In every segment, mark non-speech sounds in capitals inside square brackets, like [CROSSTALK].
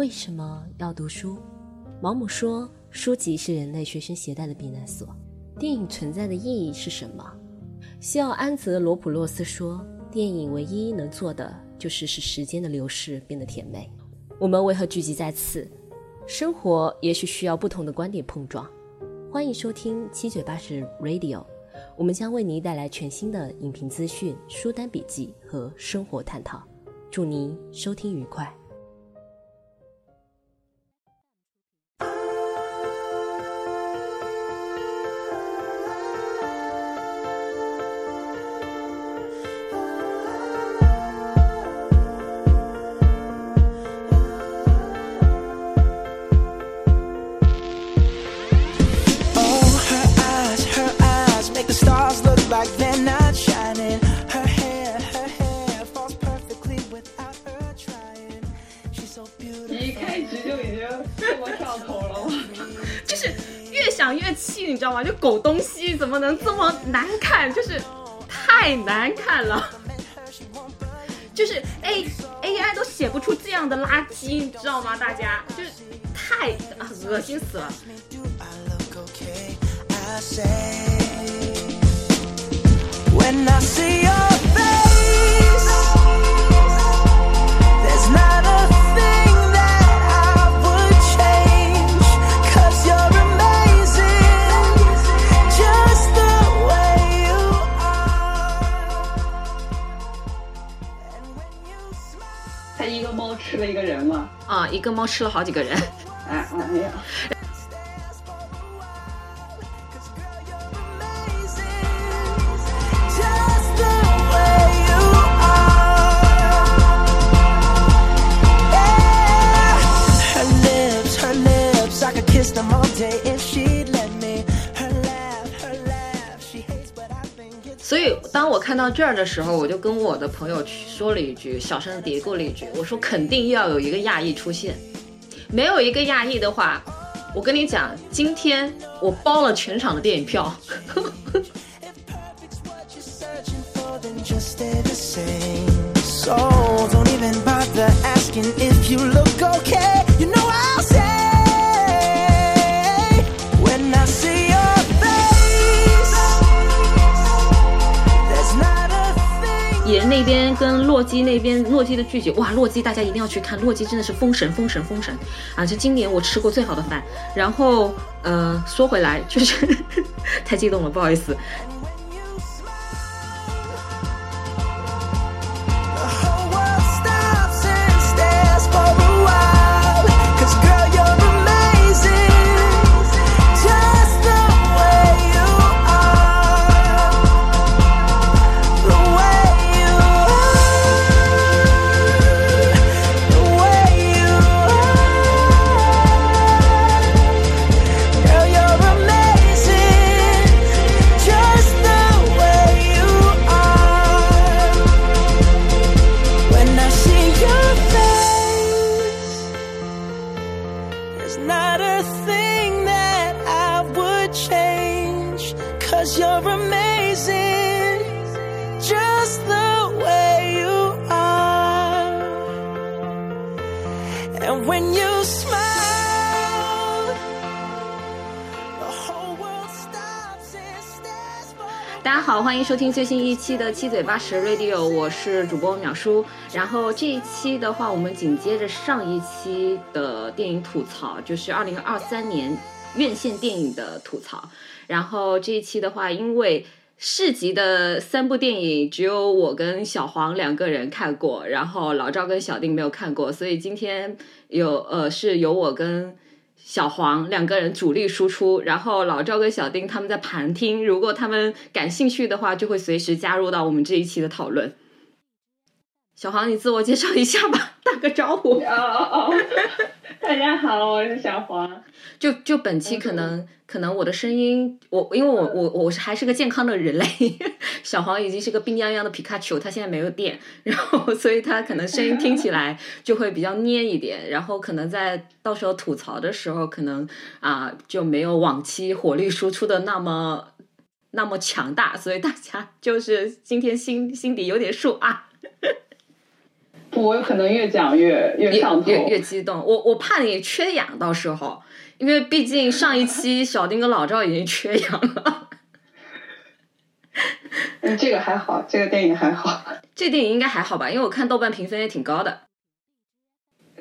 为什么要读书？毛姆说，书籍是人类随身携带的避难所。电影存在的意义是什么？西奥安泽罗普洛斯说，电影唯一能做的就是使时间的流逝变得甜美。我们为何聚集在此？生活也许需要不同的观点碰撞。欢迎收听七嘴八舌 Radio，我们将为您带来全新的影评资讯、书单笔记和生活探讨。祝您收听愉快。太难看了，就是 A A I 都写不出这样的垃圾，你知道吗？大家就是太恶心死了。一个猫吃了好几个人。哎，没有。看到这儿的时候，我就跟我的朋友说了一句，小声嘀咕了一句，我说肯定要有一个亚裔出现，没有一个亚裔的话，我跟你讲，今天我包了全场的电影票。那边跟洛基那边，洛基的剧集哇，洛基大家一定要去看，洛基真的是封神封神封神啊！就今年我吃过最好的饭。然后呃，说回来就是 [LAUGHS] 太激动了，不好意思。收听最新一期的七嘴八舌 Radio，我是主播淼叔。然后这一期的话，我们紧接着上一期的电影吐槽，就是二零二三年院线电影的吐槽。然后这一期的话，因为市集的三部电影只有我跟小黄两个人看过，然后老赵跟小丁没有看过，所以今天有呃是由我跟。小黄两个人主力输出，然后老赵跟小丁他们在旁听。如果他们感兴趣的话，就会随时加入到我们这一期的讨论。小黄，你自我介绍一下吧，打个招呼。哦哦哦，[LAUGHS] 大家好，我是小黄。就就本期可能可能我的声音，我因为我我我是还是个健康的人类，[LAUGHS] 小黄已经是个病殃殃的皮卡丘，他现在没有电，然后所以他可能声音听起来就会比较蔫一点，然后可能在到时候吐槽的时候，可能啊就没有往期火力输出的那么那么强大，所以大家就是今天心心底有点数啊。服，我有可能越讲越越上头，越越激动。我我怕你缺氧，到时候，因为毕竟上一期 [LAUGHS] 小丁跟老赵已经缺氧了。嗯，这个还好，这个电影还好。[LAUGHS] 这电影应该还好吧？因为我看豆瓣评分也挺高的。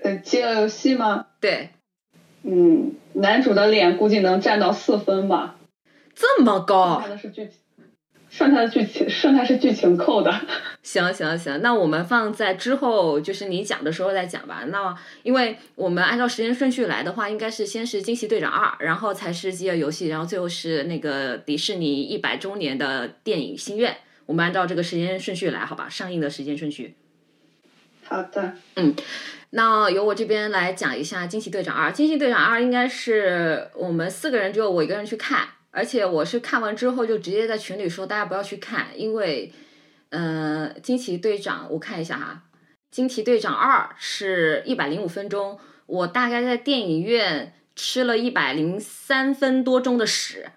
呃，饥饿游戏吗？对。嗯，男主的脸估计能占到四分吧。这么高？看的是剧情，剩下的剧情，剩下是剧情扣的。[LAUGHS] 行行行，那我们放在之后，就是你讲的时候再讲吧。那因为我们按照时间顺序来的话，应该是先是惊奇队长二，然后才是饥饿游戏，然后最后是那个迪士尼一百周年的电影心愿。我们按照这个时间顺序来，好吧？上映的时间顺序。好的。嗯。那由我这边来讲一下《惊奇队长二》。《惊奇队长二》应该是我们四个人只有我一个人去看，而且我是看完之后就直接在群里说大家不要去看，因为，呃，《惊奇队长》我看一下哈，《惊奇队长二》是一百零五分钟，我大概在电影院吃了一百零三分多钟的屎，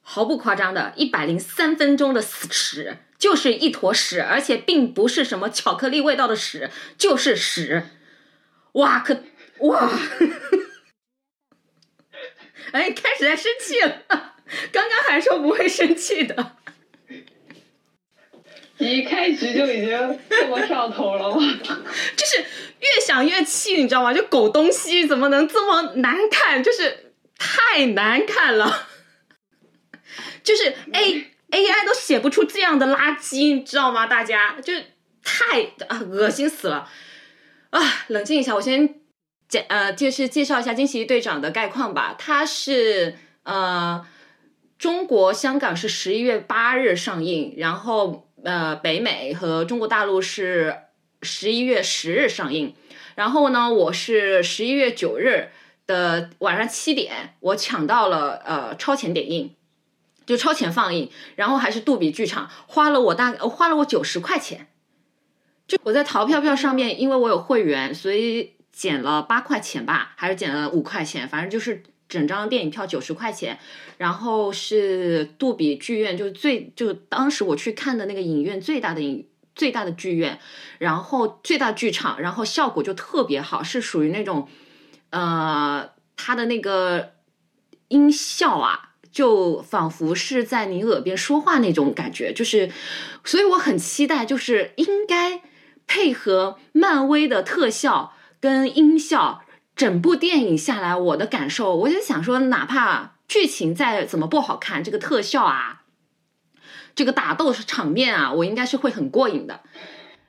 毫不夸张的，一百零三分钟的屎。就是一坨屎，而且并不是什么巧克力味道的屎，就是屎。哇，可哇！哎，开始在生气了，[LAUGHS] 刚刚还说不会生气的。[LAUGHS] 一开局就已经这么上头了吗？[LAUGHS] 就是越想越气，你知道吗？就狗东西怎么能这么难看？就是太难看了。就是 A。AI 都写不出这样的垃圾，你知道吗？大家就是太啊恶心死了啊！冷静一下，我先介呃就是介绍一下惊奇队长的概况吧。它是呃中国香港是十一月八日上映，然后呃北美和中国大陆是十一月十日上映。然后呢，我是十一月九日的晚上七点，我抢到了呃超前点映。就超前放映，然后还是杜比剧场，花了我大呃花了我九十块钱。就我在淘票票上面，因为我有会员，所以减了八块钱吧，还是减了五块钱，反正就是整张电影票九十块钱。然后是杜比剧院，就是最就当时我去看的那个影院最大的影最大的剧院，然后最大剧场，然后效果就特别好，是属于那种呃它的那个音效啊。就仿佛是在你耳边说话那种感觉，就是，所以我很期待，就是应该配合漫威的特效跟音效，整部电影下来，我的感受，我就想说，哪怕剧情再怎么不好看，这个特效啊，这个打斗场面啊，我应该是会很过瘾的。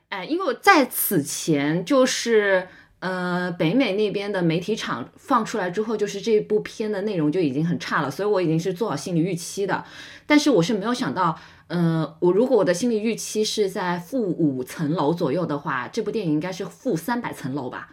哎，因为我在此前就是。呃，北美那边的媒体场放出来之后，就是这部片的内容就已经很差了，所以我已经是做好心理预期的。但是我是没有想到，嗯，我如果我的心理预期是在负五层楼左右的话，这部电影应该是负三百层楼吧？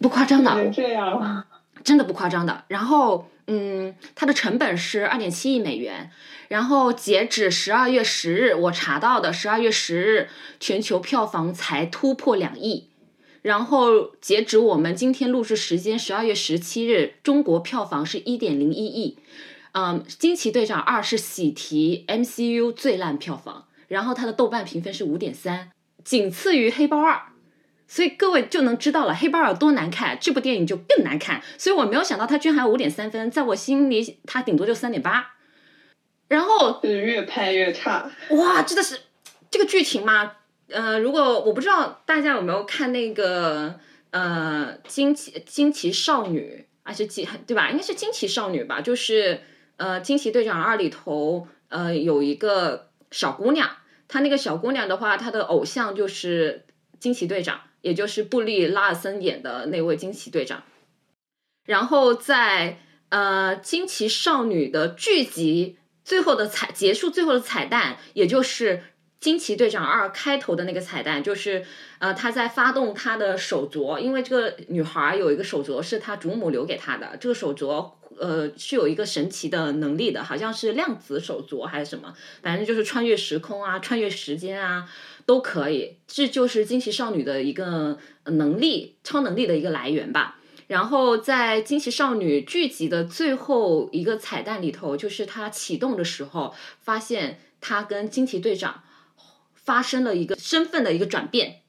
不夸张的，[LAUGHS] 这样真的不夸张的。然后。嗯，它的成本是二点七亿美元，然后截止十二月十日，我查到的十二月十日全球票房才突破两亿，然后截止我们今天录制时间十二月十七日，中国票房是一点零一亿。嗯，惊奇队长二是喜提 MCU 最烂票房，然后它的豆瓣评分是五点三，仅次于黑豹二。所以各位就能知道了，黑豹有多难看，这部电影就更难看。所以我没有想到它居然还有五点三分，在我心里它顶多就三点八。然后是越拍越差，哇，真的是这个剧情嘛？呃，如果我不知道大家有没有看那个呃惊奇惊奇少女，还是惊对吧？应该是惊奇少女吧？就是呃惊奇队长二里头呃有一个小姑娘，她那个小姑娘的话，她的偶像就是惊奇队长。也就是布利拉尔森演的那位惊奇队长，然后在呃惊奇少女的剧集最后的彩结束最后的彩蛋，也就是惊奇队长二开头的那个彩蛋，就是呃他在发动他的手镯，因为这个女孩有一个手镯是她祖母留给她的，这个手镯呃是有一个神奇的能力的，好像是量子手镯还是什么，反正就是穿越时空啊，穿越时间啊。都可以，这就是惊奇少女的一个能力，超能力的一个来源吧。然后在惊奇少女剧集的最后一个彩蛋里头，就是她启动的时候，发现她跟惊奇队长发生了一个身份的一个转变，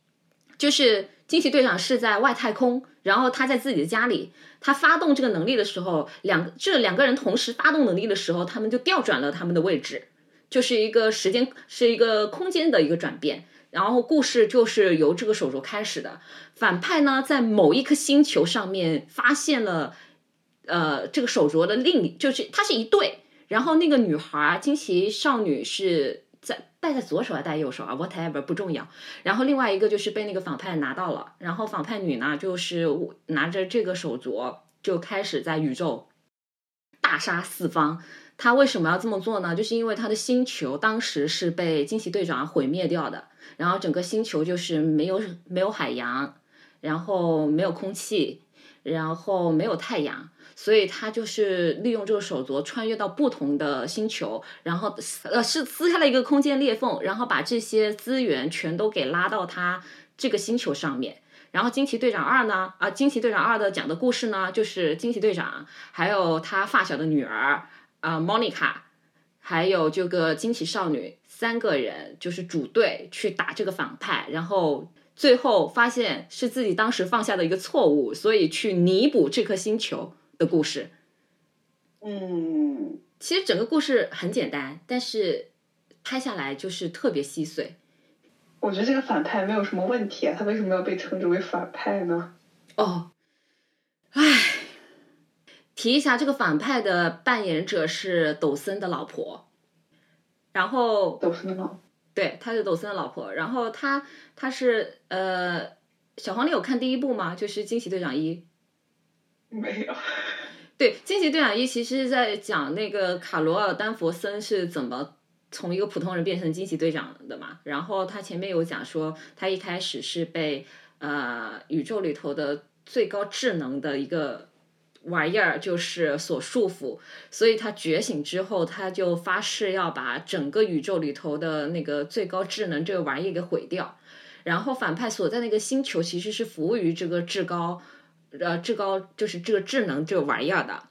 就是惊奇队长是在外太空，然后他在自己的家里，他发动这个能力的时候，两这两个人同时发动能力的时候，他们就调转了他们的位置，就是一个时间是一个空间的一个转变。然后故事就是由这个手镯开始的。反派呢，在某一颗星球上面发现了，呃，这个手镯的另就是它是一对。然后那个女孩惊奇少女是在戴在左手还戴右手啊？whatever 不重要。然后另外一个就是被那个反派拿到了。然后反派女呢，就是拿着这个手镯就开始在宇宙大杀四方。他为什么要这么做呢？就是因为他的星球当时是被惊奇队长毁灭掉的。然后整个星球就是没有没有海洋，然后没有空气，然后没有太阳，所以他就是利用这个手镯穿越到不同的星球，然后呃是撕开了一个空间裂缝，然后把这些资源全都给拉到他这个星球上面。然后惊奇队长二呢啊，惊奇队长二的讲的故事呢，就是惊奇队长还有他发小的女儿啊，Monica，，还有这个惊奇少女。三个人就是组队去打这个反派，然后最后发现是自己当时犯下的一个错误，所以去弥补这颗星球的故事。嗯，其实整个故事很简单，但是拍下来就是特别细碎。我觉得这个反派没有什么问题啊，他为什么要被称之为反派呢？哦，唉，提一下，这个反派的扮演者是抖森的老婆。然后，抖森的老对，他是抖森的老婆。然后他他是呃，小黄，你有看第一部吗？就是《惊奇队长一》。没有。[LAUGHS] 对，《惊奇队长一》其实是在讲那个卡罗尔·丹佛森是怎么从一个普通人变成惊奇队长的嘛。然后他前面有讲说，他一开始是被呃宇宙里头的最高智能的一个。玩意儿就是所束缚，所以他觉醒之后，他就发誓要把整个宇宙里头的那个最高智能这个玩意儿给毁掉。然后反派所在那个星球其实是服务于这个至高，呃，至高就是这个智能这个玩意儿的，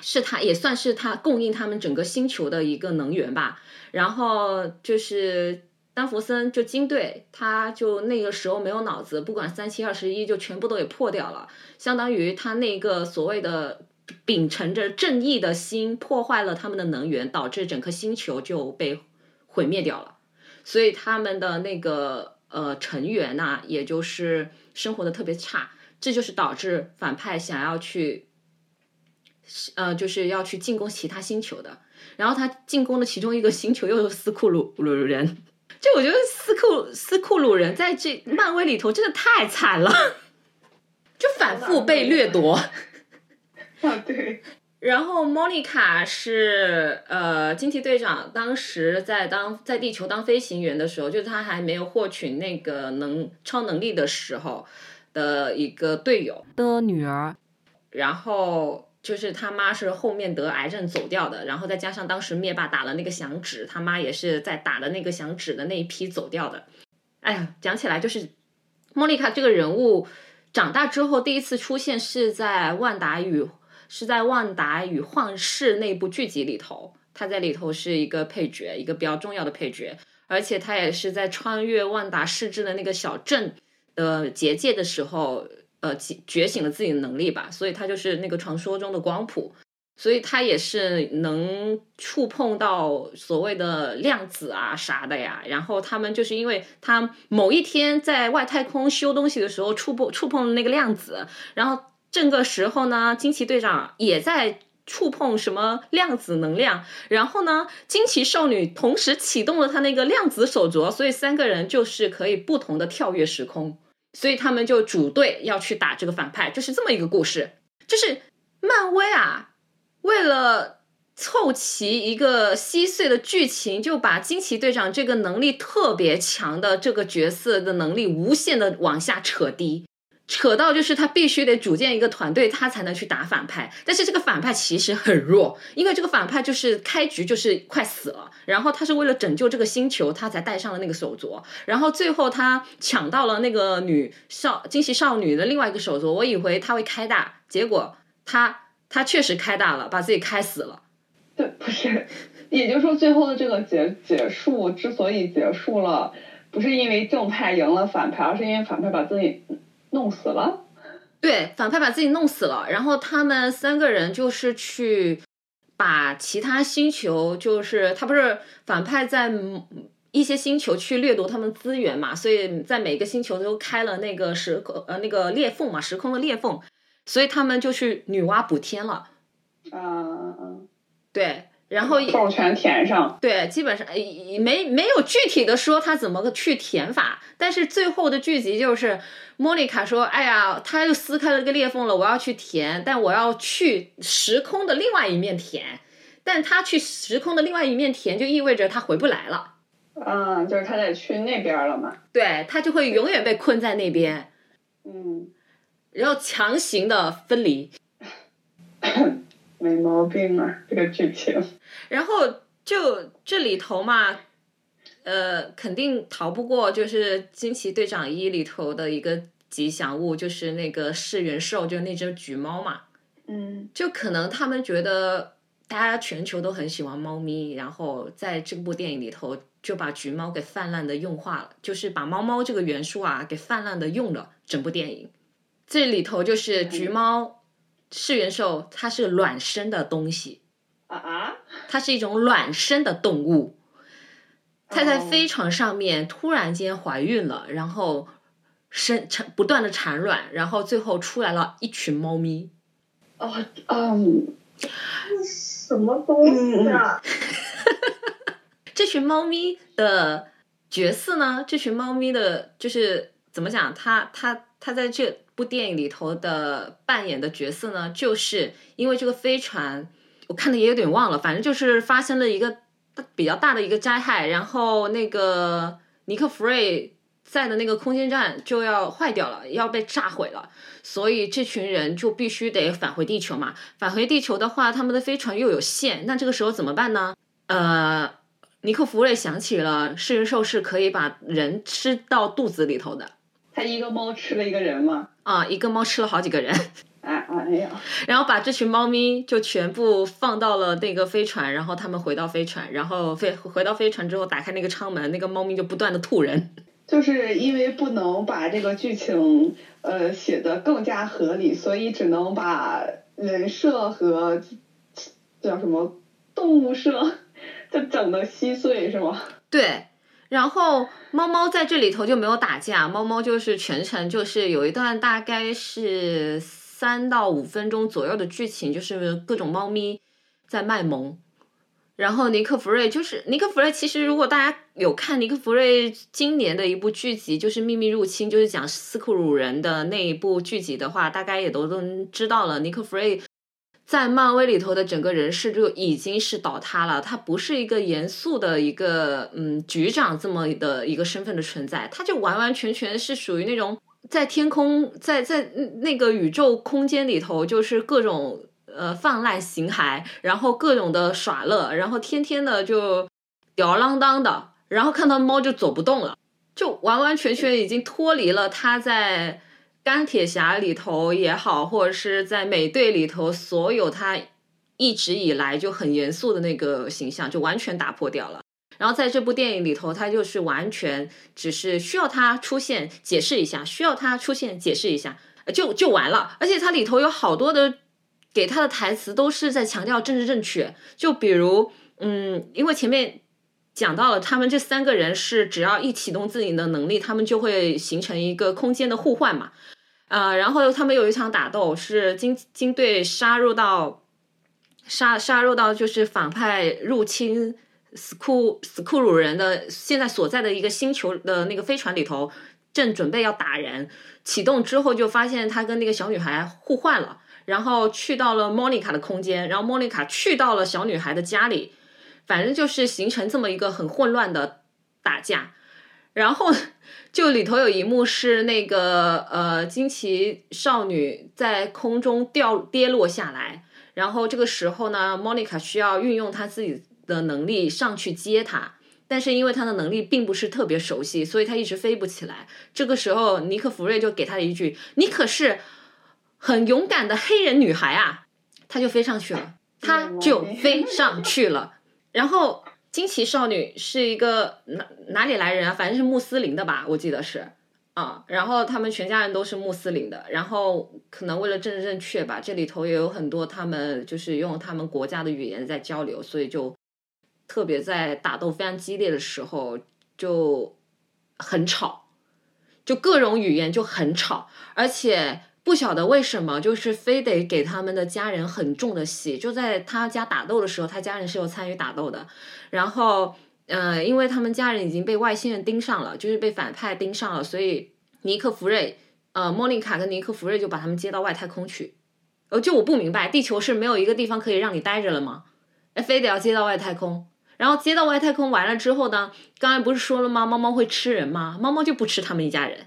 是他也算是他供应他们整个星球的一个能源吧。然后就是。丹佛森就金队，他就那个时候没有脑子，不管三七二十一，就全部都给破掉了。相当于他那个所谓的秉承着正义的心，破坏了他们的能源，导致整颗星球就被毁灭掉了。所以他们的那个呃成员呐，也就是生活的特别差，这就是导致反派想要去，呃，就是要去进攻其他星球的。然后他进攻的其中一个星球又是斯库鲁鲁人。就我觉得斯库斯库鲁人在这漫威里头真的太惨了，[LAUGHS] 就反复被掠夺。啊，[LAUGHS] 对。然后莫妮卡是呃惊奇队长当时在当在地球当飞行员的时候，就是他还没有获取那个能超能力的时候的一个队友的女儿，然后。就是他妈是后面得癌症走掉的，然后再加上当时灭霸打了那个响指，他妈也是在打的那个响指的那一批走掉的。哎呀，讲起来就是莫妮卡这个人物长大之后第一次出现是在《万达与是在万达与幻视》那部剧集里头，他在里头是一个配角，一个比较重要的配角，而且他也是在穿越万达市治的那个小镇的结界的时候。呃，觉醒了自己的能力吧，所以他就是那个传说中的光谱，所以他也是能触碰到所谓的量子啊啥的呀。然后他们就是因为他某一天在外太空修东西的时候触碰触碰了那个量子，然后这个时候呢，惊奇队长也在触碰什么量子能量，然后呢，惊奇少女同时启动了她那个量子手镯，所以三个人就是可以不同的跳跃时空。所以他们就组队要去打这个反派，就是这么一个故事。就是漫威啊，为了凑齐一个稀碎的剧情，就把惊奇队长这个能力特别强的这个角色的能力无限的往下扯低。扯到就是他必须得组建一个团队，他才能去打反派。但是这个反派其实很弱，因为这个反派就是开局就是快死了。然后他是为了拯救这个星球，他才戴上了那个手镯。然后最后他抢到了那个女少惊喜少女的另外一个手镯。我以为他会开大，结果他他确实开大了，把自己开死了。对，不是，也就是说，最后的这个结结束之所以结束了，不是因为正派赢了反派，而是因为反派把自己弄死了。对，反派把自己弄死了，然后他们三个人就是去把其他星球，就是他不是反派在一些星球去掠夺他们资源嘛，所以在每个星球都开了那个时空呃那个裂缝嘛，时空的裂缝，所以他们就去女娲补天了。嗯，对，然后洞全填上。对，基本上没没有具体的说他怎么个去填法，但是最后的剧集就是莫妮卡说：“哎呀，他又撕开了个裂缝了，我要去填，但我要去时空的另外一面填，但他去时空的另外一面填，就意味着他回不来了。”嗯，就是他得去那边了嘛。对他就会永远被困在那边。嗯，然后强行的分离。没毛病啊，这个剧情。[LAUGHS] 然后就这里头嘛，呃，肯定逃不过就是《惊奇队长一》里头的一个吉祥物，就是那个噬元兽，就那只橘猫嘛。嗯。就可能他们觉得大家全球都很喜欢猫咪，然后在这部电影里头就把橘猫给泛滥的用化了，就是把猫猫这个元素啊给泛滥的用了整部电影。这里头就是橘猫。噬元兽它是卵生的东西啊啊！它是一种卵生的动物，它在飞船上面突然间怀孕了，然后生产不断的产卵，然后最后出来了一群猫咪。哦，嗯，什么东西啊？[LAUGHS] 这群猫咪的角色呢？这群猫咪的，就是怎么讲？他他他在这。部电影里头的扮演的角色呢，就是因为这个飞船，我看的也有点忘了，反正就是发生了一个比较大的一个灾害，然后那个尼克弗瑞在的那个空间站就要坏掉了，要被炸毁了，所以这群人就必须得返回地球嘛。返回地球的话，他们的飞船又有限，那这个时候怎么办呢？呃，尼克弗瑞想起了噬人兽是可以把人吃到肚子里头的。他一个猫吃了一个人吗？啊，一个猫吃了好几个人。[LAUGHS] 哎哎呀！然后把这群猫咪就全部放到了那个飞船，然后他们回到飞船，然后飞回到飞船之后，打开那个舱门，那个猫咪就不断的吐人。[LAUGHS] 就是因为不能把这个剧情呃写的更加合理，所以只能把人设和叫什么动物设 [LAUGHS] 就整的稀碎，是吗？对。然后猫猫在这里头就没有打架，猫猫就是全程就是有一段大概是三到五分钟左右的剧情，就是各种猫咪在卖萌。然后尼克弗瑞就是尼克弗瑞，其实如果大家有看尼克弗瑞今年的一部剧集，就是《秘密入侵》，就是讲斯库鲁人的那一部剧集的话，大概也都都知道了尼克弗瑞。在漫威里头的整个人事就已经是倒塌了，他不是一个严肃的一个嗯局长这么的一个身份的存在，他就完完全全是属于那种在天空在在那个宇宙空间里头，就是各种呃放滥形骸，然后各种的耍乐，然后天天的就吊儿郎当的，然后看到猫就走不动了，就完完全全已经脱离了他在。钢铁侠里头也好，或者是在美队里头，所有他一直以来就很严肃的那个形象，就完全打破掉了。然后在这部电影里头，他就是完全只是需要他出现解释一下，需要他出现解释一下，就就完了。而且它里头有好多的给他的台词都是在强调政治正确，就比如，嗯，因为前面讲到了，他们这三个人是只要一启动自己的能力，他们就会形成一个空间的互换嘛。啊，然后他们有一场打斗，是金金队杀入到杀杀入到就是反派入侵斯库斯库鲁人的现在所在的一个星球的那个飞船里头，正准备要打人，启动之后就发现他跟那个小女孩互换了，然后去到了莫妮卡的空间，然后莫妮卡去到了小女孩的家里，反正就是形成这么一个很混乱的打架，然后。就里头有一幕是那个呃惊奇少女在空中掉跌落下来，然后这个时候呢，，Monica 需要运用她自己的能力上去接她，但是因为她的能力并不是特别熟悉，所以她一直飞不起来。这个时候，尼克弗瑞就给她一句：“你可是很勇敢的黑人女孩啊！”她就飞上去了。他就飞上去了。然后惊奇少女是一个哪哪里来人啊？反正是穆斯林的吧，我记得是啊。然后他们全家人都是穆斯林的。然后可能为了政治正确吧，这里头也有很多他们就是用他们国家的语言在交流，所以就特别在打斗非常激烈的时候就很吵，就各种语言就很吵，而且。不晓得为什么，就是非得给他们的家人很重的戏。就在他家打斗的时候，他家人是有参与打斗的。然后，呃，因为他们家人已经被外星人盯上了，就是被反派盯上了，所以尼克弗瑞，呃，莫妮卡跟尼克弗瑞就把他们接到外太空去。呃，就我不明白，地球是没有一个地方可以让你待着了吗？哎，非得要接到外太空。然后接到外太空完了之后呢，刚才不是说了吗？猫猫会吃人吗？猫猫就不吃他们一家人。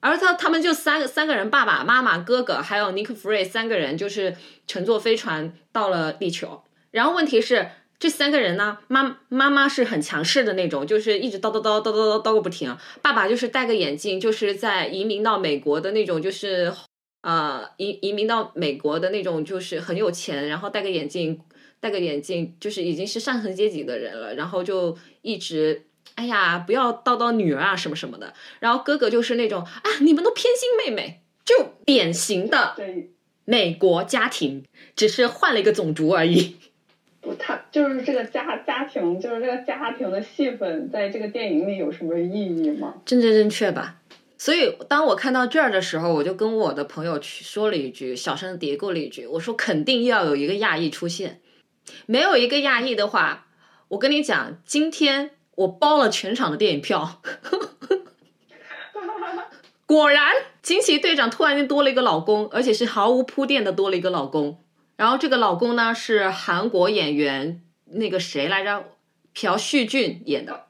而他他们就三个三个人，爸爸妈妈、哥哥，还有尼克弗瑞三个人，就是乘坐飞船到了地球。然后问题是，这三个人呢，妈妈妈是很强势的那种，就是一直叨叨叨叨叨叨叨个不停。爸爸就是戴个眼镜，就是在移民到美国的那种，就是呃移移民到美国的那种，就是很有钱，然后戴个眼镜，戴个眼镜，就是已经是上层阶级的人了，然后就一直。哎呀，不要叨叨女儿啊什么什么的。然后哥哥就是那种啊，你们都偏心妹妹，就典型的美国家庭，只是换了一个种族而已。[LAUGHS] 不，他就是这个家家庭，就是这个家庭的戏份，在这个电影里有什么意义吗？正正正确吧。所以当我看到这儿的时候，我就跟我的朋友去说了一句，小声嘀咕了一句，我说肯定要有一个亚裔出现，没有一个亚裔的话，我跟你讲，今天。我包了全场的电影票，[LAUGHS] 果然惊奇队长突然间多了一个老公，而且是毫无铺垫的多了一个老公。然后这个老公呢是韩国演员那个谁来着，朴叙俊演的。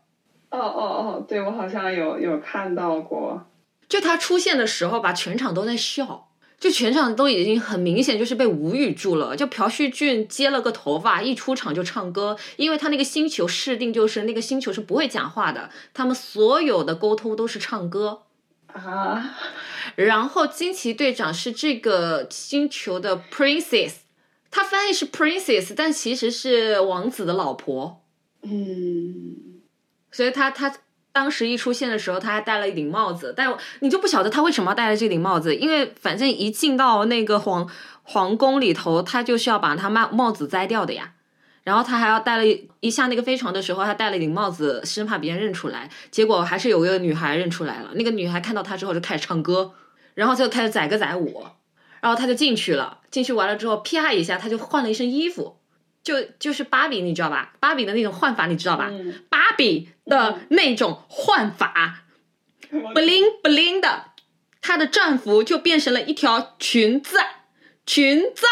哦哦哦，对我好像有有看到过。就他出现的时候吧，全场都在笑。就全场都已经很明显就是被无语住了。就朴叙俊接了个头发，一出场就唱歌，因为他那个星球设定就是那个星球是不会讲话的，他们所有的沟通都是唱歌啊。然后惊奇队长是这个星球的 princess，他翻译是 princess，但其实是王子的老婆。嗯，所以他他。当时一出现的时候，他还戴了一顶帽子，但你就不晓得他为什么要戴了这顶帽子，因为反正一进到那个皇皇宫里头，他就是要把他帽帽子摘掉的呀。然后他还要戴了一下那个飞船的时候，他戴了一顶帽子，生怕别人认出来。结果还是有个女孩认出来了，那个女孩看到他之后就开始唱歌，然后就开始载歌载舞，然后他就进去了。进去完了之后，啪一下他就换了一身衣服。就就是芭比，你知道吧？芭比的那种换法，你知道吧？芭比的那种换法，bling bling 的，她的战服就变成了一条裙子，裙子。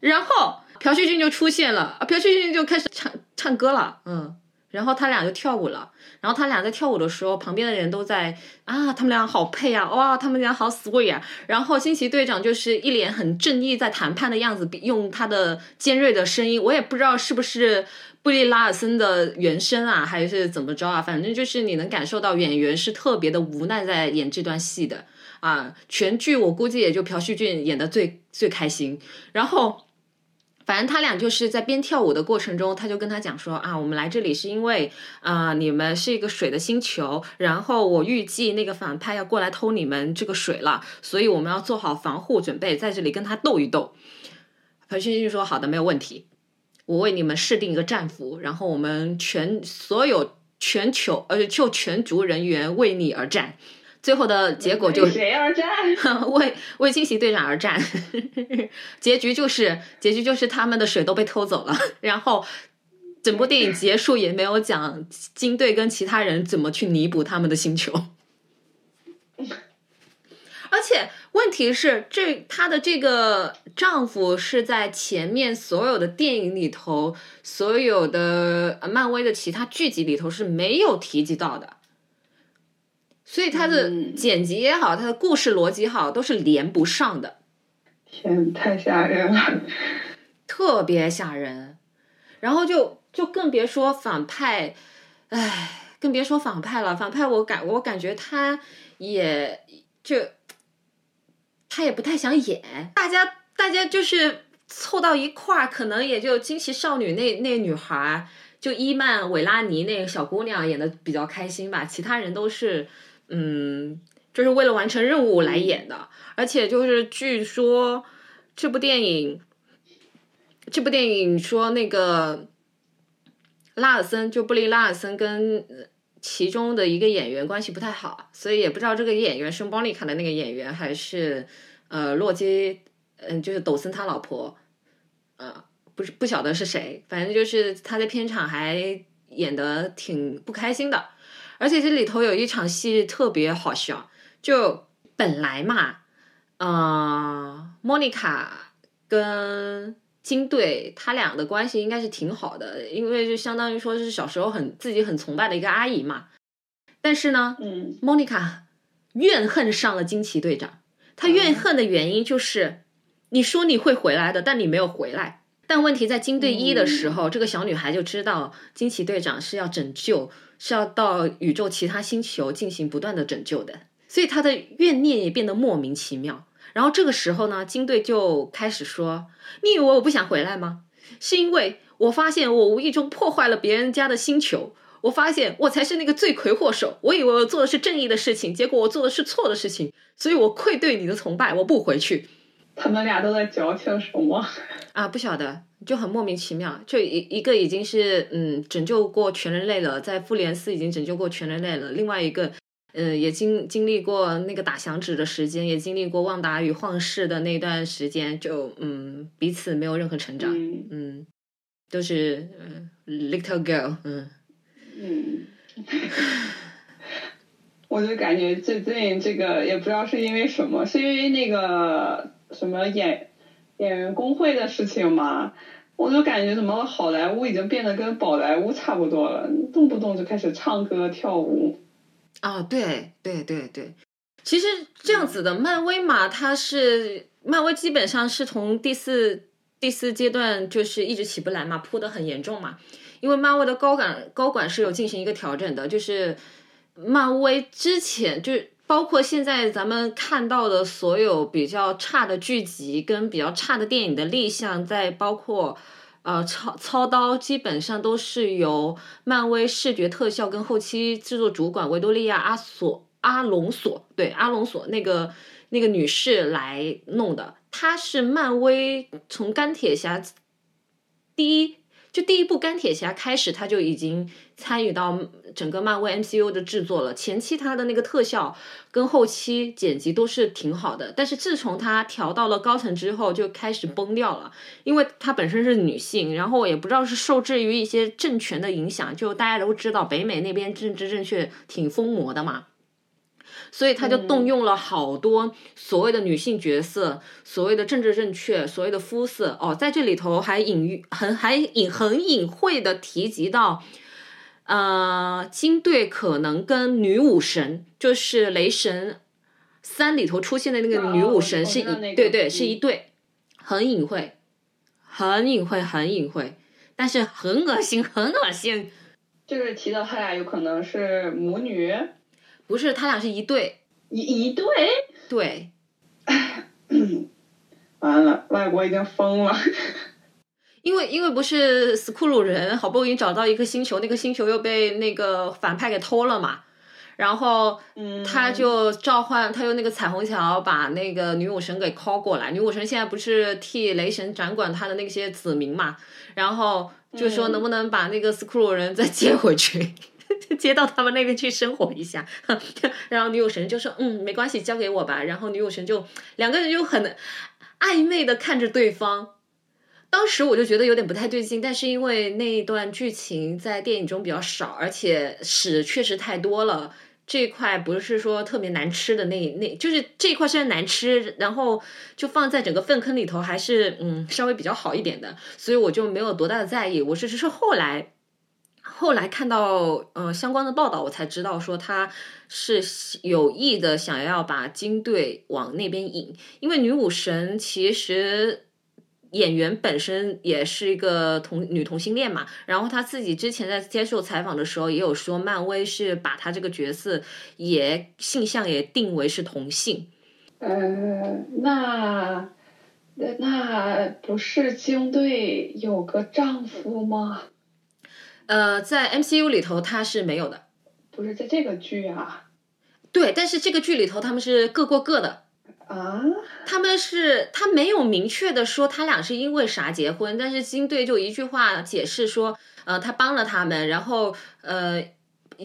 然后朴叙俊就出现了，朴叙俊就开始唱唱歌了，嗯。然后他俩就跳舞了，然后他俩在跳舞的时候，旁边的人都在啊，他们俩好配啊，哇，他们俩好 sweet 啊。然后惊奇队长就是一脸很正义在谈判的样子，用他的尖锐的声音，我也不知道是不是布利拉尔森的原声啊，还是怎么着啊，反正就是你能感受到演员是特别的无奈在演这段戏的啊。全剧我估计也就朴叙俊演的最最开心，然后。反正他俩就是在边跳舞的过程中，他就跟他讲说啊，我们来这里是因为啊，你们是一个水的星球，然后我预计那个反派要过来偷你们这个水了，所以我们要做好防护准备，在这里跟他斗一斗。裴勋就说好的，没有问题，我为你们设定一个战俘，然后我们全所有全球呃就全族人员为你而战。最后的结果就谁而战？[LAUGHS] 为为惊喜队长而战。[LAUGHS] 结局就是结局就是他们的水都被偷走了，[LAUGHS] 然后整部电影结束也没有讲金队跟其他人怎么去弥补他们的星球。而且问题是，这她的这个丈夫是在前面所有的电影里头，所有的漫威的其他剧集里头是没有提及到的。所以它的剪辑也好，它的故事逻辑好，都是连不上的。天，太吓人了，[LAUGHS] 特别吓人。然后就就更别说反派，唉，更别说反派了。反派我感我感觉他也就他也不太想演。大家大家就是凑到一块儿，可能也就惊奇少女那那女孩儿，就伊曼韦拉尼那个小姑娘演的比较开心吧，其他人都是嗯，就是为了完成任务来演的，而且就是据说这部电影，这部电影说那个拉尔森就布利拉尔森跟其中的一个演员关系不太好，所以也不知道这个演员是莫妮卡的那个演员还是呃洛基，嗯，就是抖森他老婆，呃，不是不晓得是谁，反正就是他在片场还演的挺不开心的，而且这里头有一场戏特别好笑，就本来嘛，呃，莫妮卡跟金队他俩的关系应该是挺好的，因为就相当于说是小时候很自己很崇拜的一个阿姨嘛。但是呢，嗯莫妮卡怨恨上了惊奇队长。她怨恨的原因就是，你说你会回来的，但你没有回来。但问题在金队一的时候，这个小女孩就知道惊奇队长是要拯救，是要到宇宙其他星球进行不断的拯救的，所以他的怨念也变得莫名其妙。然后这个时候呢，金队就开始说：“你以为我不想回来吗？是因为我发现我无意中破坏了别人家的星球，我发现我才是那个罪魁祸首。我以为我做的是正义的事情，结果我做的是错的事情，所以我愧对你的崇拜，我不回去。”他们俩都在矫情什么？啊，不晓得，就很莫名其妙。就一一个已经是嗯拯救过全人类了，在复联四已经拯救过全人类了，另外一个。嗯，也经经历过那个打响指的时间，也经历过旺达与幻视的那段时间，就嗯彼此没有任何成长，嗯嗯，都是嗯 little girl，嗯嗯，[LAUGHS] 我就感觉最近这个也不知道是因为什么，是因为那个什么演演员工会的事情嘛？我就感觉怎么好莱坞已经变得跟宝莱坞差不多了，动不动就开始唱歌跳舞。啊，对对对对，其实这样子的漫威嘛，它是漫威基本上是从第四第四阶段就是一直起不来嘛，扑的很严重嘛。因为漫威的高管高管是有进行一个调整的，就是漫威之前就是包括现在咱们看到的所有比较差的剧集跟比较差的电影的立项，再包括。呃，操操刀基本上都是由漫威视觉特效跟后期制作主管维多利亚阿索阿隆索对阿隆索那个那个女士来弄的。她是漫威从钢铁侠第一就第一部钢铁侠开始，她就已经参与到整个漫威 MCU 的制作了。前期它的那个特效跟后期剪辑都是挺好的，但是自从它调到了高层之后，就开始崩掉了。因为她本身是女性，然后也不知道是受制于一些政权的影响，就大家都知道北美那边政治正确挺疯魔的嘛，所以他就动用了好多所谓的女性角色，所谓的政治正确，所谓的肤色哦，在这里头还隐喻很还隐很隐晦的提及到。呃，金队可能跟女武神，就是雷神三里头出现的那个女武神是一、对对嗯是一对，很隐晦，很隐晦，很隐晦，但是很恶心，很恶心。就是提到他俩有可能是母女，不是，他俩是一对，一一对。对，[COUGHS] 完了，外国已经疯了。因为因为不是斯库鲁人好不容易找到一个星球，那个星球又被那个反派给偷了嘛，然后嗯，他就召唤，他用那个彩虹桥把那个女武神给 call 过来。女武神现在不是替雷神掌管他的那些子民嘛，然后就说嗯能不能把那个斯库鲁人再接回去，[LAUGHS] 接到他们那边去生活一下。[LAUGHS] 然后女武神就说嗯没关系，交给我吧。然后女武神就两个人就很暧昧的看着对方。当时我就觉得有点不太对劲，但是因为那一段剧情在电影中比较少，而且屎确实太多了，这块不是说特别难吃的那那，就是这一块虽然难吃，然后就放在整个粪坑里头还是嗯稍微比较好一点的，所以我就没有多大的在意。我只是后来后来看到呃相关的报道，我才知道说他是有意的想要把金队往那边引，因为女武神其实。演员本身也是一个同女同性恋嘛，然后她自己之前在接受采访的时候也有说，漫威是把她这个角色也性向也定为是同性。呃，那那不是金队有个丈夫吗？呃，在 MCU 里头他是没有的，不是在这个剧啊？对，但是这个剧里头他们是各过各的。啊？他们是他没有明确的说他俩是因为啥结婚，但是金队就一句话解释说，呃，他帮了他们，然后呃，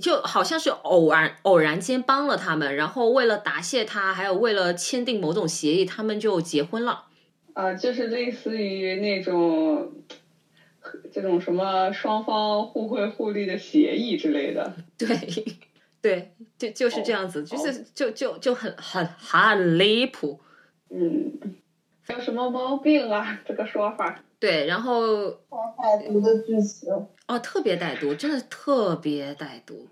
就好像是偶然偶然间帮了他们，然后为了答谢他，还有为了签订某种协议，他们就结婚了。啊，就是类似于那种这种什么双方互惠互利的协议之类的。[LAUGHS] 对。对，就就是这样子，就是就就就很很很离谱，嗯，有什么毛病啊？这个说法。对，然后歹毒的剧情哦，特别歹毒，真的特别歹毒。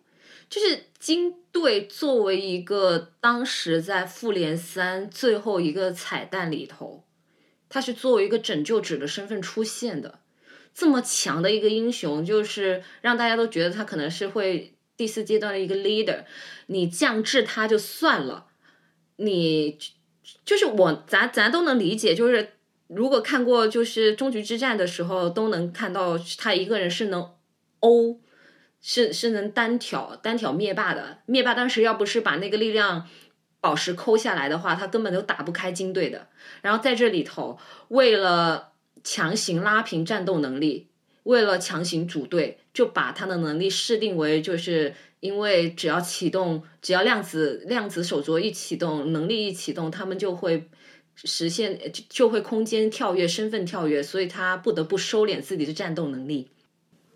就是金队作为一个当时在复联三最后一个彩蛋里头，他是作为一个拯救者的身份出现的，这么强的一个英雄，就是让大家都觉得他可能是会。第四阶段的一个 leader，你降智他就算了，你就是我，咱咱都能理解，就是如果看过就是终局之战的时候，都能看到他一个人是能欧，是是能单挑单挑灭霸的。灭霸当时要不是把那个力量宝石抠下来的话，他根本都打不开金队的。然后在这里头，为了强行拉平战斗能力。为了强行组队，就把他的能力设定为，就是因为只要启动，只要量子量子手镯一启动，能力一启动，他们就会实现，就就会空间跳跃、身份跳跃，所以他不得不收敛自己的战斗能力。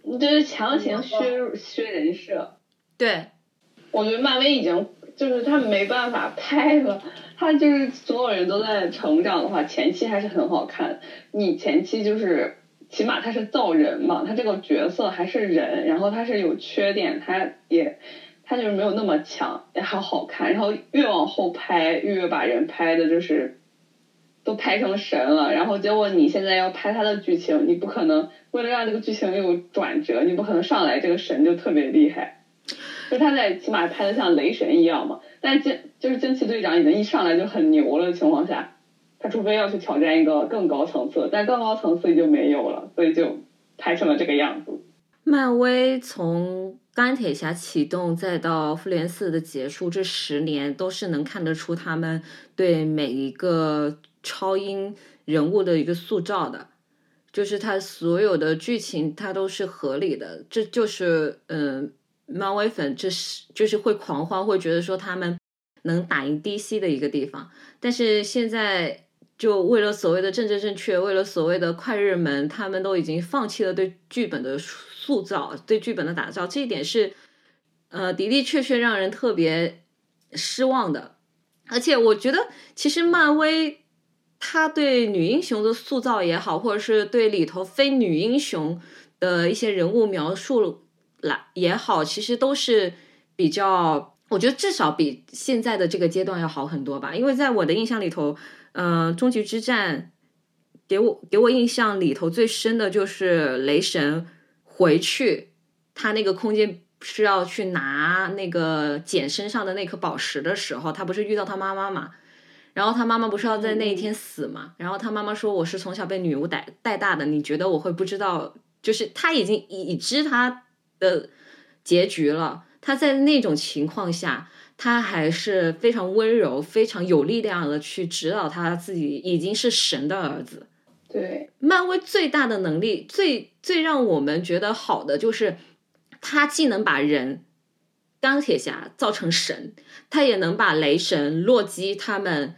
你这是强行削削人设。对，我觉得漫威已经就是他没办法拍了，他就是所有人都在成长的话，前期还是很好看。你前期就是。起码他是造人嘛，他这个角色还是人，然后他是有缺点，他也他就是没有那么强，也还好看。然后越往后拍，越把人拍的就是都拍成神了。然后结果你现在要拍他的剧情，你不可能为了让这个剧情有转折，你不可能上来这个神就特别厉害。就他在起码拍的像雷神一样嘛，但是惊就是惊奇队长已经一上来就很牛了的情况下。他除非要去挑战一个更高层次，但更高层次就没有了，所以就拍成了这个样子。漫威从钢铁侠启动再到复联四的结束，这十年都是能看得出他们对每一个超英人物的一个塑造的，就是他所有的剧情他都是合理的，这就是嗯，漫威粉这是就是会狂欢，会觉得说他们能打赢 DC 的一个地方，但是现在。就为了所谓的政治正确，为了所谓的快日门，他们都已经放弃了对剧本的塑造、对剧本的打造，这一点是，呃，的的确确让人特别失望的。而且我觉得，其实漫威他对女英雄的塑造也好，或者是对里头非女英雄的一些人物描述来也好，其实都是比较，我觉得至少比现在的这个阶段要好很多吧。因为在我的印象里头。嗯，终极之战给我给我印象里头最深的就是雷神回去，他那个空间是要去拿那个简身上的那颗宝石的时候，他不是遇到他妈妈嘛？然后他妈妈不是要在那一天死嘛？然后他妈妈说：“我是从小被女巫带带大的，你觉得我会不知道？就是他已经已知他的结局了，他在那种情况下。”他还是非常温柔、非常有力量的去指导他自己已经是神的儿子。对，漫威最大的能力，最最让我们觉得好的就是，他既能把人钢铁侠造成神，他也能把雷神、洛基他们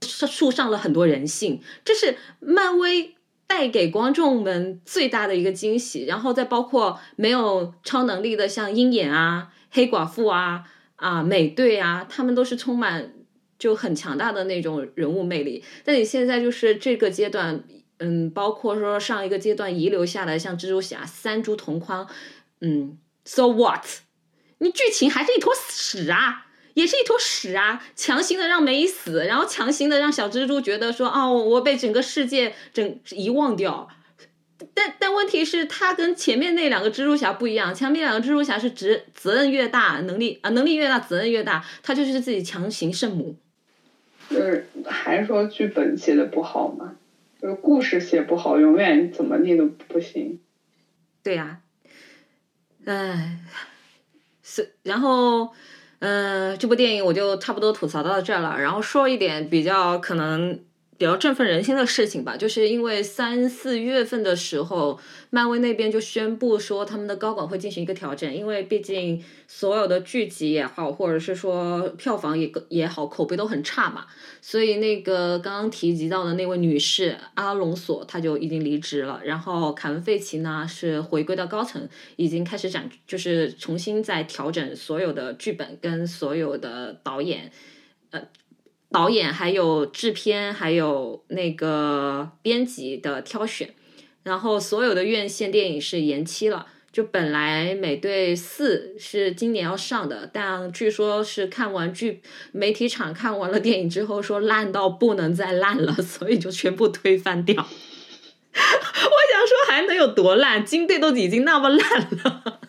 树上了很多人性。这是漫威带给观众们最大的一个惊喜。然后再包括没有超能力的，像鹰眼啊、黑寡妇啊。啊，美队啊，他们都是充满就很强大的那种人物魅力。但你现在就是这个阶段，嗯，包括说上一个阶段遗留下来，像蜘蛛侠三蛛同框，嗯，so what？你剧情还是一坨屎啊，也是一坨屎啊！强行的让梅死，然后强行的让小蜘蛛觉得说，哦，我被整个世界整遗忘掉。但但问题是，他跟前面那两个蜘蛛侠不一样。前面两个蜘蛛侠是责责任越大，能力啊能力越大，责任越大。他就是自己强行圣母。就是还是说剧本写的不好嘛？就是故事写不好，永远怎么地都不行。对呀、唉，是，然后，嗯、这部电影我就差不多吐槽到这儿了。然后说一点比较可能比较振奋人心的事情吧，就是因为三四月份的时候，漫威那边就宣布说他们的高管会进行一个调整，因为毕竟所有的剧集也好，或者是说票房也也好，口碑都很差嘛。所以那个刚刚提及到的那位女士阿隆索，她就已经离职了。然后凯文费奇呢是回归到高层，已经开始展，就是重新在调整所有的剧本跟所有的导演，呃，导演还有制片还有那个编辑的挑选。然后所有的院线电影是延期了。就本来美队四是今年要上的，但据说是看完剧媒体场看完了电影之后，说烂到不能再烂了，所以就全部推翻掉。[LAUGHS] 我想说还能有多烂？金队都已经那么烂了。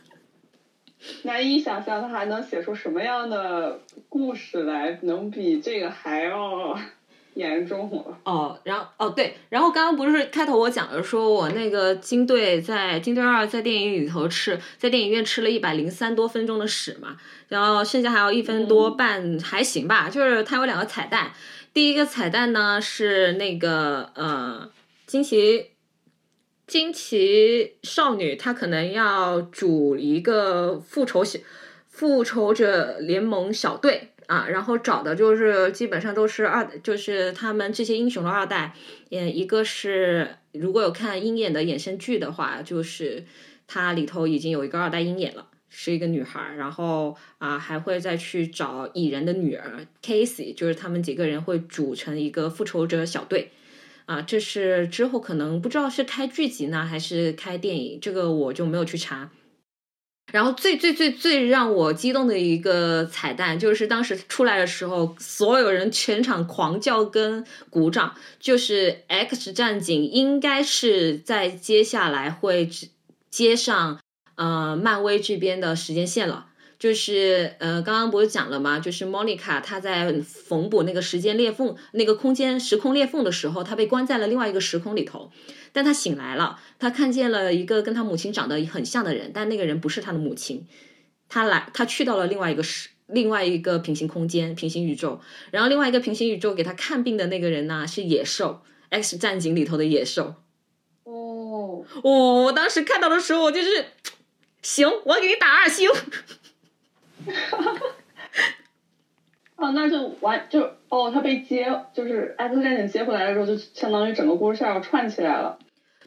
[LAUGHS] 难以想象他还能写出什么样的故事来，能比这个还要严重了。哦，然后哦对，然后刚刚不是开头我讲了，说我那个金队在金队二在电影里头吃，在电影院吃了一百零三多分钟的屎嘛，然后剩下还有一分多半、还行吧，就是它有两个彩蛋，第一个彩蛋呢是那个呃惊奇。惊奇少女她可能要组一个复仇小复仇者联盟小队啊，然后找的就是基本上都是二，就是他们这些英雄的二代。嗯，一个是如果有看鹰眼的衍生剧的话，就是它里头已经有一个二代鹰眼了，是一个女孩。然后啊，还会再去找蚁人的女儿 Casey，就是他们几个人会组成一个复仇者小队。啊，这是之后可能不知道是开剧集呢还是开电影，这个我就没有去查。然后最最最最让我激动的一个彩蛋，就是当时出来的时候，所有人全场狂叫跟鼓掌，就是《X 战警》应该是在接下来会接上呃漫威这边的时间线了。就是呃，刚刚不是讲了吗？就是 Monica 她在缝补那个时间裂缝、那个空间时空裂缝的时候，她被关在了另外一个时空里头。但她醒来了，她看见了一个跟她母亲长得很像的人，但那个人不是她的母亲。她来，她去到了另外一个时、另外一个平行空间、平行宇宙。然后另外一个平行宇宙给她看病的那个人呢，是野兽，《X 战警》里头的野兽。哦，哦，我当时看到的时候，我就是行，我要给你打二星。[LAUGHS] 哦，那就完就哦，他被接，就是《X 战警》接回来的时候，就相当于整个故事线要串起来了。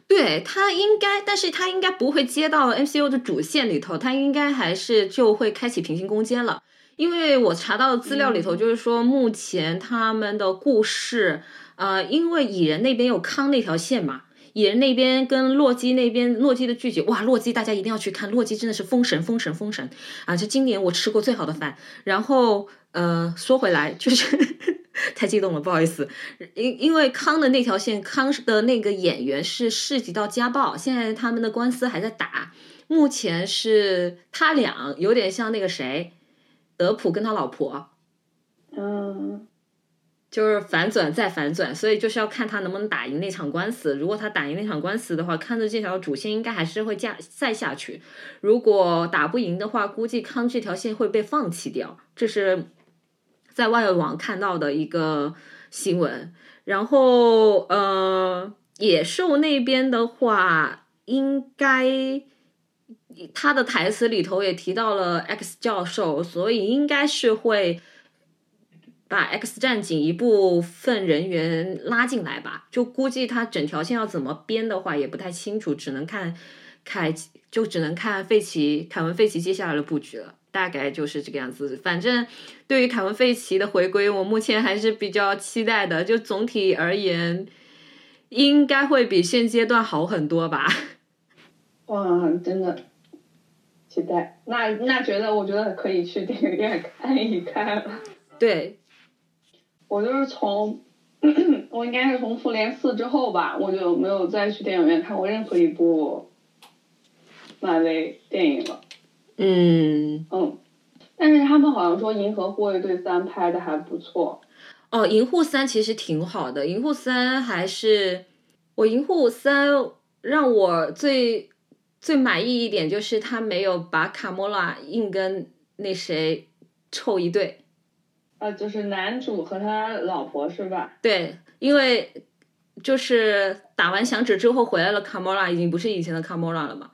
对他应该，但是他应该不会接到 MCU 的主线里头，他应该还是就会开启平行空间了。因为我查到的资料里头，就是说目前他们的故事，呃，因为蚁人那边有康那条线嘛，蚁人那边跟洛基那边，洛基的剧集，哇，洛基大家一定要去看，洛基真的是封神，封神，封神啊！就今年我吃过最好的饭。然后，呃，说回来就是。[LAUGHS] 太激动了，不好意思，因因为康的那条线，康的那个演员是涉及到家暴，现在他们的官司还在打，目前是他俩有点像那个谁，德普跟他老婆，嗯，就是反转再反转，所以就是要看他能不能打赢那场官司。如果他打赢那场官司的话，康的这条主线应该还是会下再下去；如果打不赢的话，估计康这条线会被放弃掉。这是。在外网看到的一个新闻，然后呃，野兽那边的话，应该他的台词里头也提到了 X 教授，所以应该是会把 X 战警一部分人员拉进来吧。就估计他整条线要怎么编的话，也不太清楚，只能看凯，就只能看费奇凯文费奇接下来的布局了。大概就是这个样子。反正对于凯文·费奇的回归，我目前还是比较期待的。就总体而言，应该会比现阶段好很多吧。[LAUGHS] 哇，真的期待。那那觉得，我觉得可以去电影院看一看了。对，我就是从 [CLEARS THROAT] 我应该是从复联四之后吧，我就没有再去电影院看过任何一部漫威电影了。嗯嗯，但是他们好像说《银河护卫队三》拍的还不错。哦，《银护三》其实挺好的，《银护三》还是我银护三让我最最满意一点就是他没有把卡莫拉硬跟那谁凑一对。啊，就是男主和他老婆是吧？对，因为就是打完响指之后回来了，卡莫拉已经不是以前的卡莫拉了嘛。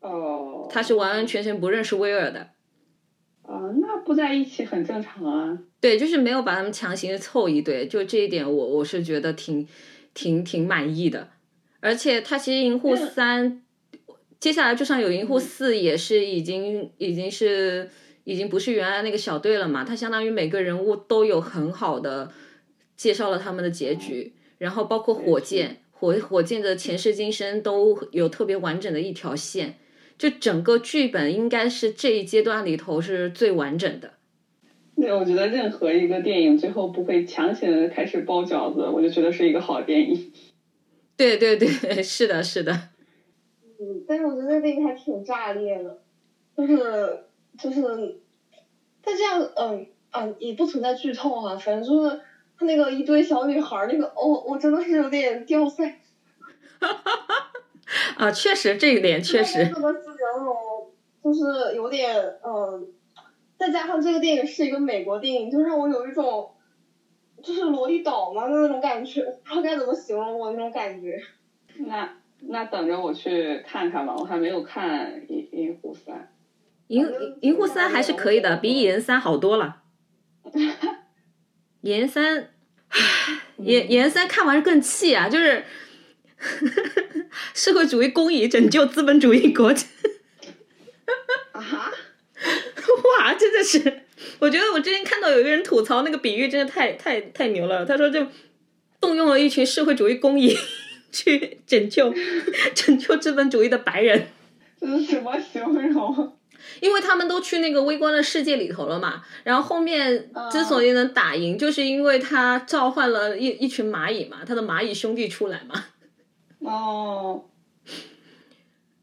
哦。他是完完全全不认识威尔的。啊，那不在一起很正常啊。对，就是没有把他们强行凑一对，就这一点我我是觉得挺挺挺满意的。而且他其实银护三，接下来就算有银护四，也是已经已经是。已经不是原来那个小队了嘛？他相当于每个人物都有很好的介绍了他们的结局，然后包括火箭火火箭的前世今生都有特别完整的一条线，就整个剧本应该是这一阶段里头是最完整的。对，我觉得任何一个电影最后不会强行的开始包饺子，我就觉得是一个好电影。对 [LAUGHS] 对对，[LAUGHS] 是的，是的。嗯，但是我觉得那个还挺炸裂的，就是。就是，他这样，嗯嗯，也不存在剧透啊，反正就是他那个一堆小女孩那个，我我真的是有点掉泪。哈哈哈！啊，确实这一点确实。怎么形容？就是有点，嗯，再加上这个电影是一个美国电影，就让我有一种，就是萝莉岛嘛的那种感觉，不知道该怎么形容我那种感觉。那那等着我去看看吧，我还没有看《银银狐三》。银银护三还是可以的，比蚁人三好多了。[LAUGHS] 蚁人三，蚁蚁人三看完更气啊！就是 [LAUGHS] 社会主义公益拯救资本主义国家。啊！[LAUGHS] 哇，真的是！我觉得我之前看到有一个人吐槽那个比喻，真的太太太牛了。他说就动用了一群社会主义公益去拯救拯救资本主义的白人。这是什么形容？因为他们都去那个微观的世界里头了嘛，然后后面之所以能打赢，就是因为他召唤了一一群蚂蚁嘛，他的蚂蚁兄弟出来嘛。[LAUGHS] 哦，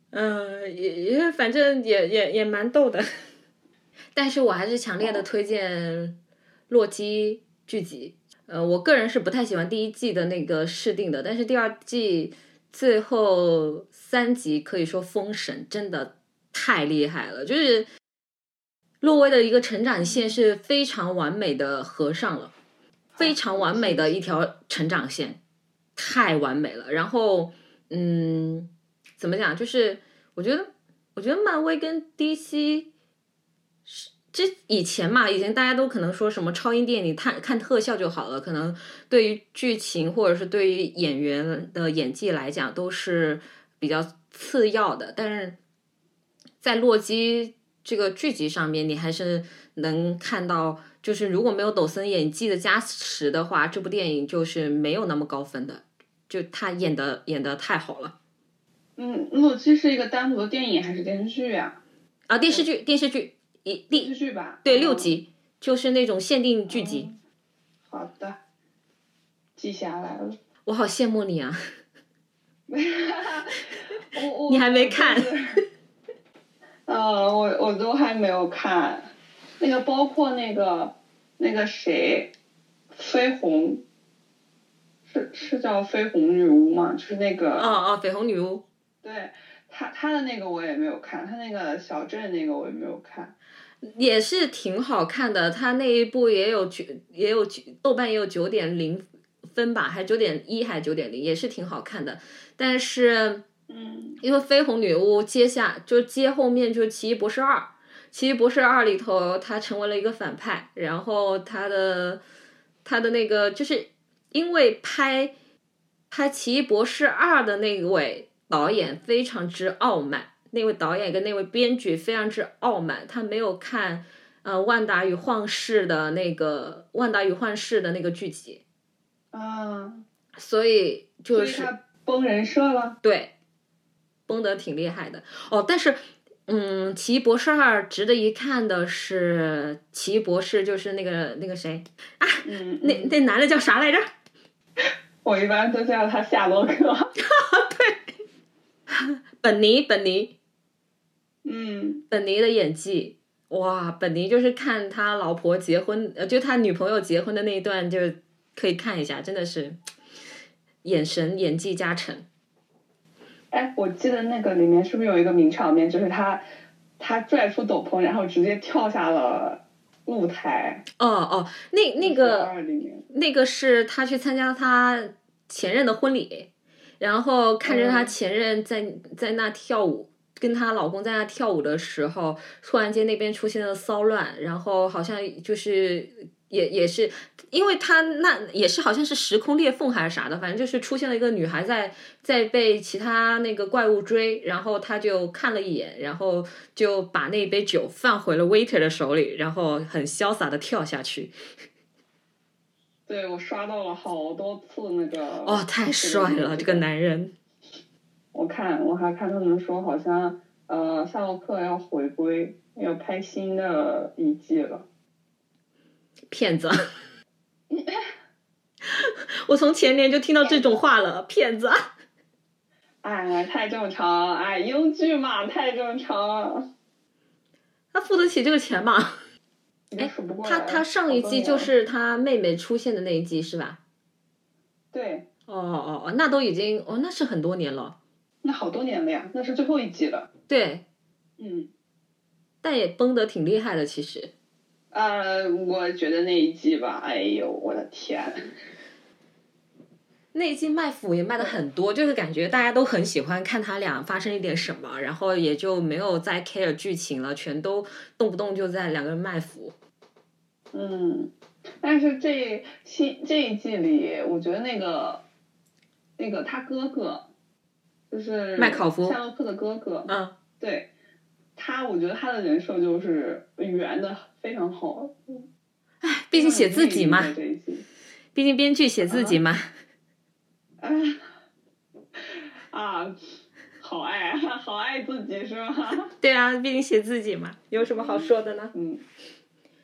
嗯，也也反正也也也蛮逗的，[LAUGHS] 但是我还是强烈的推荐洛基剧集。呃，我个人是不太喜欢第一季的那个设定的，但是第二季最后三集可以说封神，真的。太厉害了，就是洛威的一个成长线是非常完美的合上了，非常完美的一条成长线，太完美了。然后，嗯，怎么讲？就是我觉得，我觉得漫威跟 DC 是这以前嘛，以前大家都可能说什么超英电影看看特效就好了，可能对于剧情或者是对于演员的演技来讲都是比较次要的，但是。在洛基这个剧集上面，你还是能看到，就是如果没有抖森演技的加持的话，这部电影就是没有那么高分的。就他演的演的太好了。嗯，洛基是一个单独的电影还是电视剧呀？啊，电视剧，电视剧，一电视剧吧。对，六集，就是那种限定剧集。好的，记下来了。我好羡慕你啊！[LAUGHS] 我我你还没看。嗯，我我都还没有看，那个包括那个那个谁，绯红，是是叫绯红女巫吗？就是那个。啊啊，绯红女巫。对，他他的那个我也没有看，他那个小镇那个我也没有看。也是挺好看的，他那一部也有九也有豆瓣也有九点零分吧，还九点一还九点零，也是挺好看的，但是。嗯，因为绯红女巫接下就接后面就是奇异博士二，奇异博士二里头她成为了一个反派，然后她的她的那个就是因为拍拍奇异博士二的那位导演非常之傲慢，那位导演跟那位编剧非常之傲慢，他没有看呃万达与幻视的那个万达与幻视的那个剧集，啊，所以就是崩人设了，对。崩得挺厉害的哦，但是，嗯，奇异博士二值得一看的是奇异博士，就是那个那个谁啊，那那男的叫啥来着？[LAUGHS] 我一般都叫他夏洛克。[LAUGHS] 对，[LAUGHS] 本尼本尼，嗯，本尼的演技哇，本尼就是看他老婆结婚，呃，就他女朋友结婚的那一段，就可以看一下，真的是眼神演技加成。哎，我记得那个里面是不是有一个名场面，就是他他拽出斗篷，然后直接跳下了露台。哦哦，那那个那个是他去参加他前任的婚礼，然后看着他嗯前任在在那跳舞，跟她老公在那跳舞的时候，突然间那边出现了骚乱，然后好像就是也也是，因为他那也是好像是时空裂缝还是啥的，反正就是出现了一个女孩在在被其他那个怪物追，然后他就看了一眼，然后就把那杯酒放回了 waiter 的手里，然后很潇洒的跳下去。[LAUGHS] 对我刷到了好多次那个。哦，太帅了，这个。男人。我看我还看他们说，好像呃夏洛克要回归，要拍新的一季了。骗子！[LAUGHS] 我从前年就听到这种话了，骗子！哎，太正常，哎，英剧嘛，太正常，他付得起这个钱吗？已经数不过来了。他他上一季就是他妹妹出现的那一季是吧？对，哦哦哦，那都已经哦，那是很多年了。那好多年了呀，那是最后一季了。对，嗯，但也崩得挺厉害的，其实。呃，我觉得那一季吧，哎呦，我的天，[LAUGHS] 那一季卖腐也卖的很多，就是感觉大家都很喜欢看他俩发生一点什么，然后也就没有再 care 剧情了，全都动不动就在两个人卖腐。嗯，但是这新这一季里，我觉得那个那个他哥哥，就是麦考夫。夏洛克的哥哥，嗯，对他，我觉得他的人设就是圆的非常好。毕竟写自己嘛，毕竟编剧写自己嘛。啊，[LAUGHS] 啊，好爱好爱自己是吗？[LAUGHS] 对啊，毕竟写自己嘛，有什么好说的呢？嗯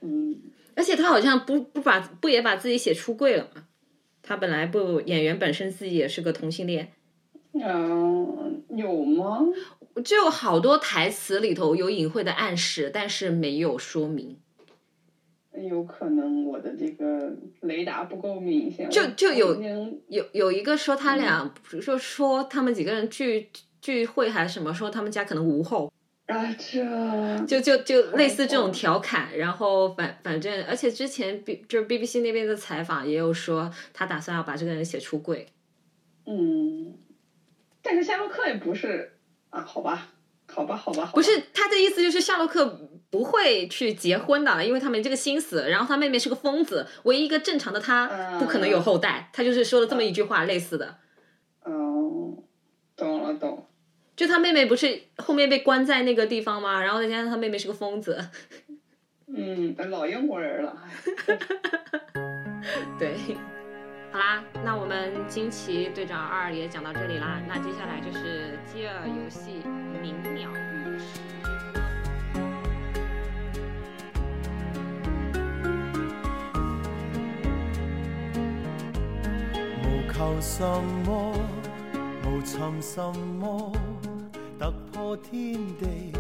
嗯，而且他好像不不把不也把自己写出柜了嘛？他本来不演员本身自己也是个同性恋，嗯，有吗？就有好多台词里头有隐晦的暗示，但是没有说明。有可能我的这个雷达不够明显，就就有有有一个说他俩，就说他们几个人聚聚会还是什么，说他们家可能无后，啊，这就就就类似这种调侃。然后反反正，而且之前 B 就是 BBC 那边的采访也有说，他打算要把这个人写出柜。嗯，但是夏洛克也不是啊，好吧，好吧，好吧，好吧不是他的意思，就是夏洛克不会去结婚的，因为他没这个心思。然后他妹妹是个疯子，唯一一个正常的他不可能有后代。他就是说了这么一句话，类似的。嗯，懂了懂了，就他妹妹不是后面被关在那个地方吗？然后再加上他妹妹是个疯子，嗯，老英国人了，哎 [LAUGHS] 对。好啦，那我们惊奇队长二也讲到这里啦，那接下来就是饥饿游戏鸣鸟与时。無求什麼，無尋什么，突破天地，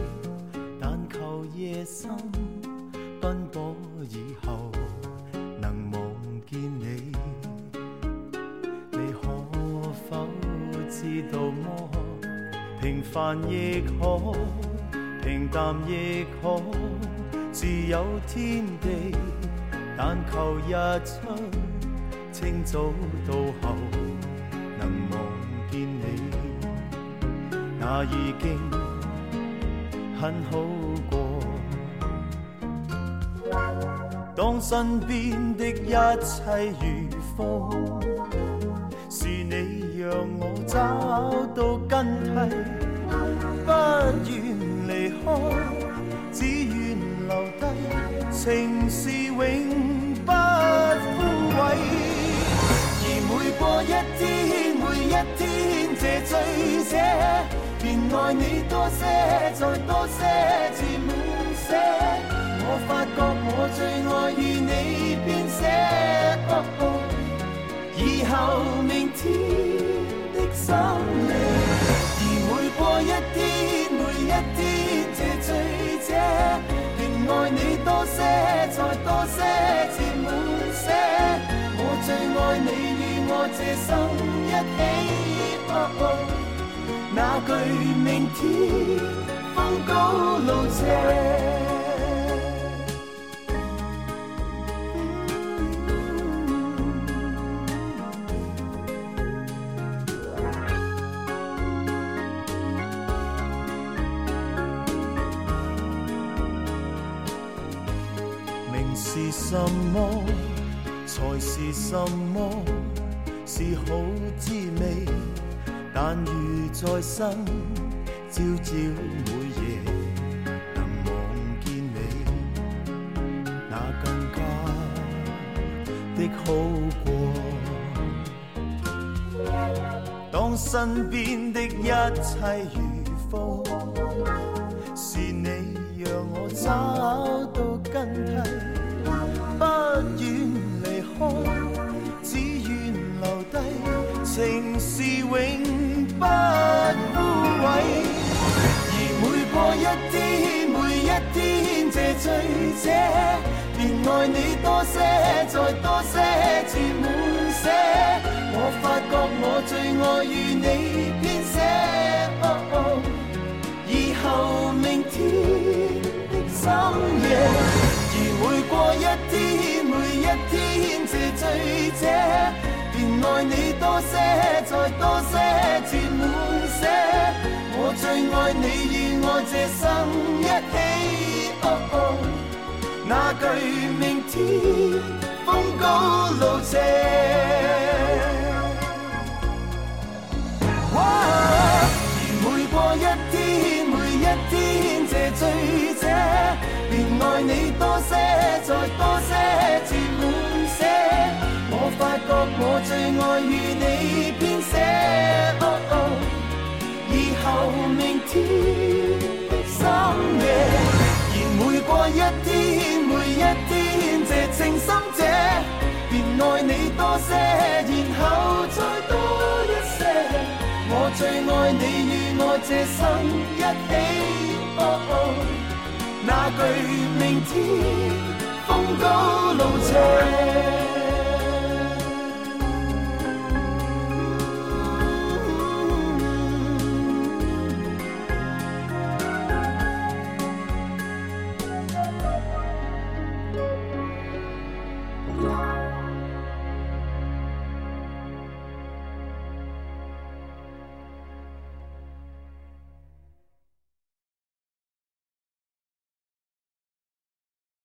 但求夜深奔波以后知道么？平凡亦可，平淡亦可，自有天地，但求日出。清早到後能望見你，那已經很好過。當身邊的一切如風，是你讓我找到根蒂，不願離開，只願留低，情是永不枯萎。而每過一天，每一天，這醉者便爱你多些，再多些，至滿瀉。我發覺我最愛與你編寫，哦哦以後些，渐满些，我最爱你与我这生一起。那句明天风高路斜。什么？是好滋味。但如在生，朝朝每夜能望见你，那更加的好过。当身边的一切如风，是你让我找到根蒂，不愿离开，情是永。不枯萎，而每过一天，每一天这醉者，便爱你多些，再多些，至满些。我发觉我最爱与你编写，以后明天的深夜，而每过一天，每一天这醉者。爱你多些，再多些，至满些。我最爱你与我这生一起。哦哦那句明天风高路斜。而每过一天，每一天这醉者，便爱你多些，再多些，至发觉我最爱与你编写，以后明天的深夜，而每过一天，每一天这情深者，便爱你多些，然后再多一些。我最爱你与我这生一起，那句明天风高路斜。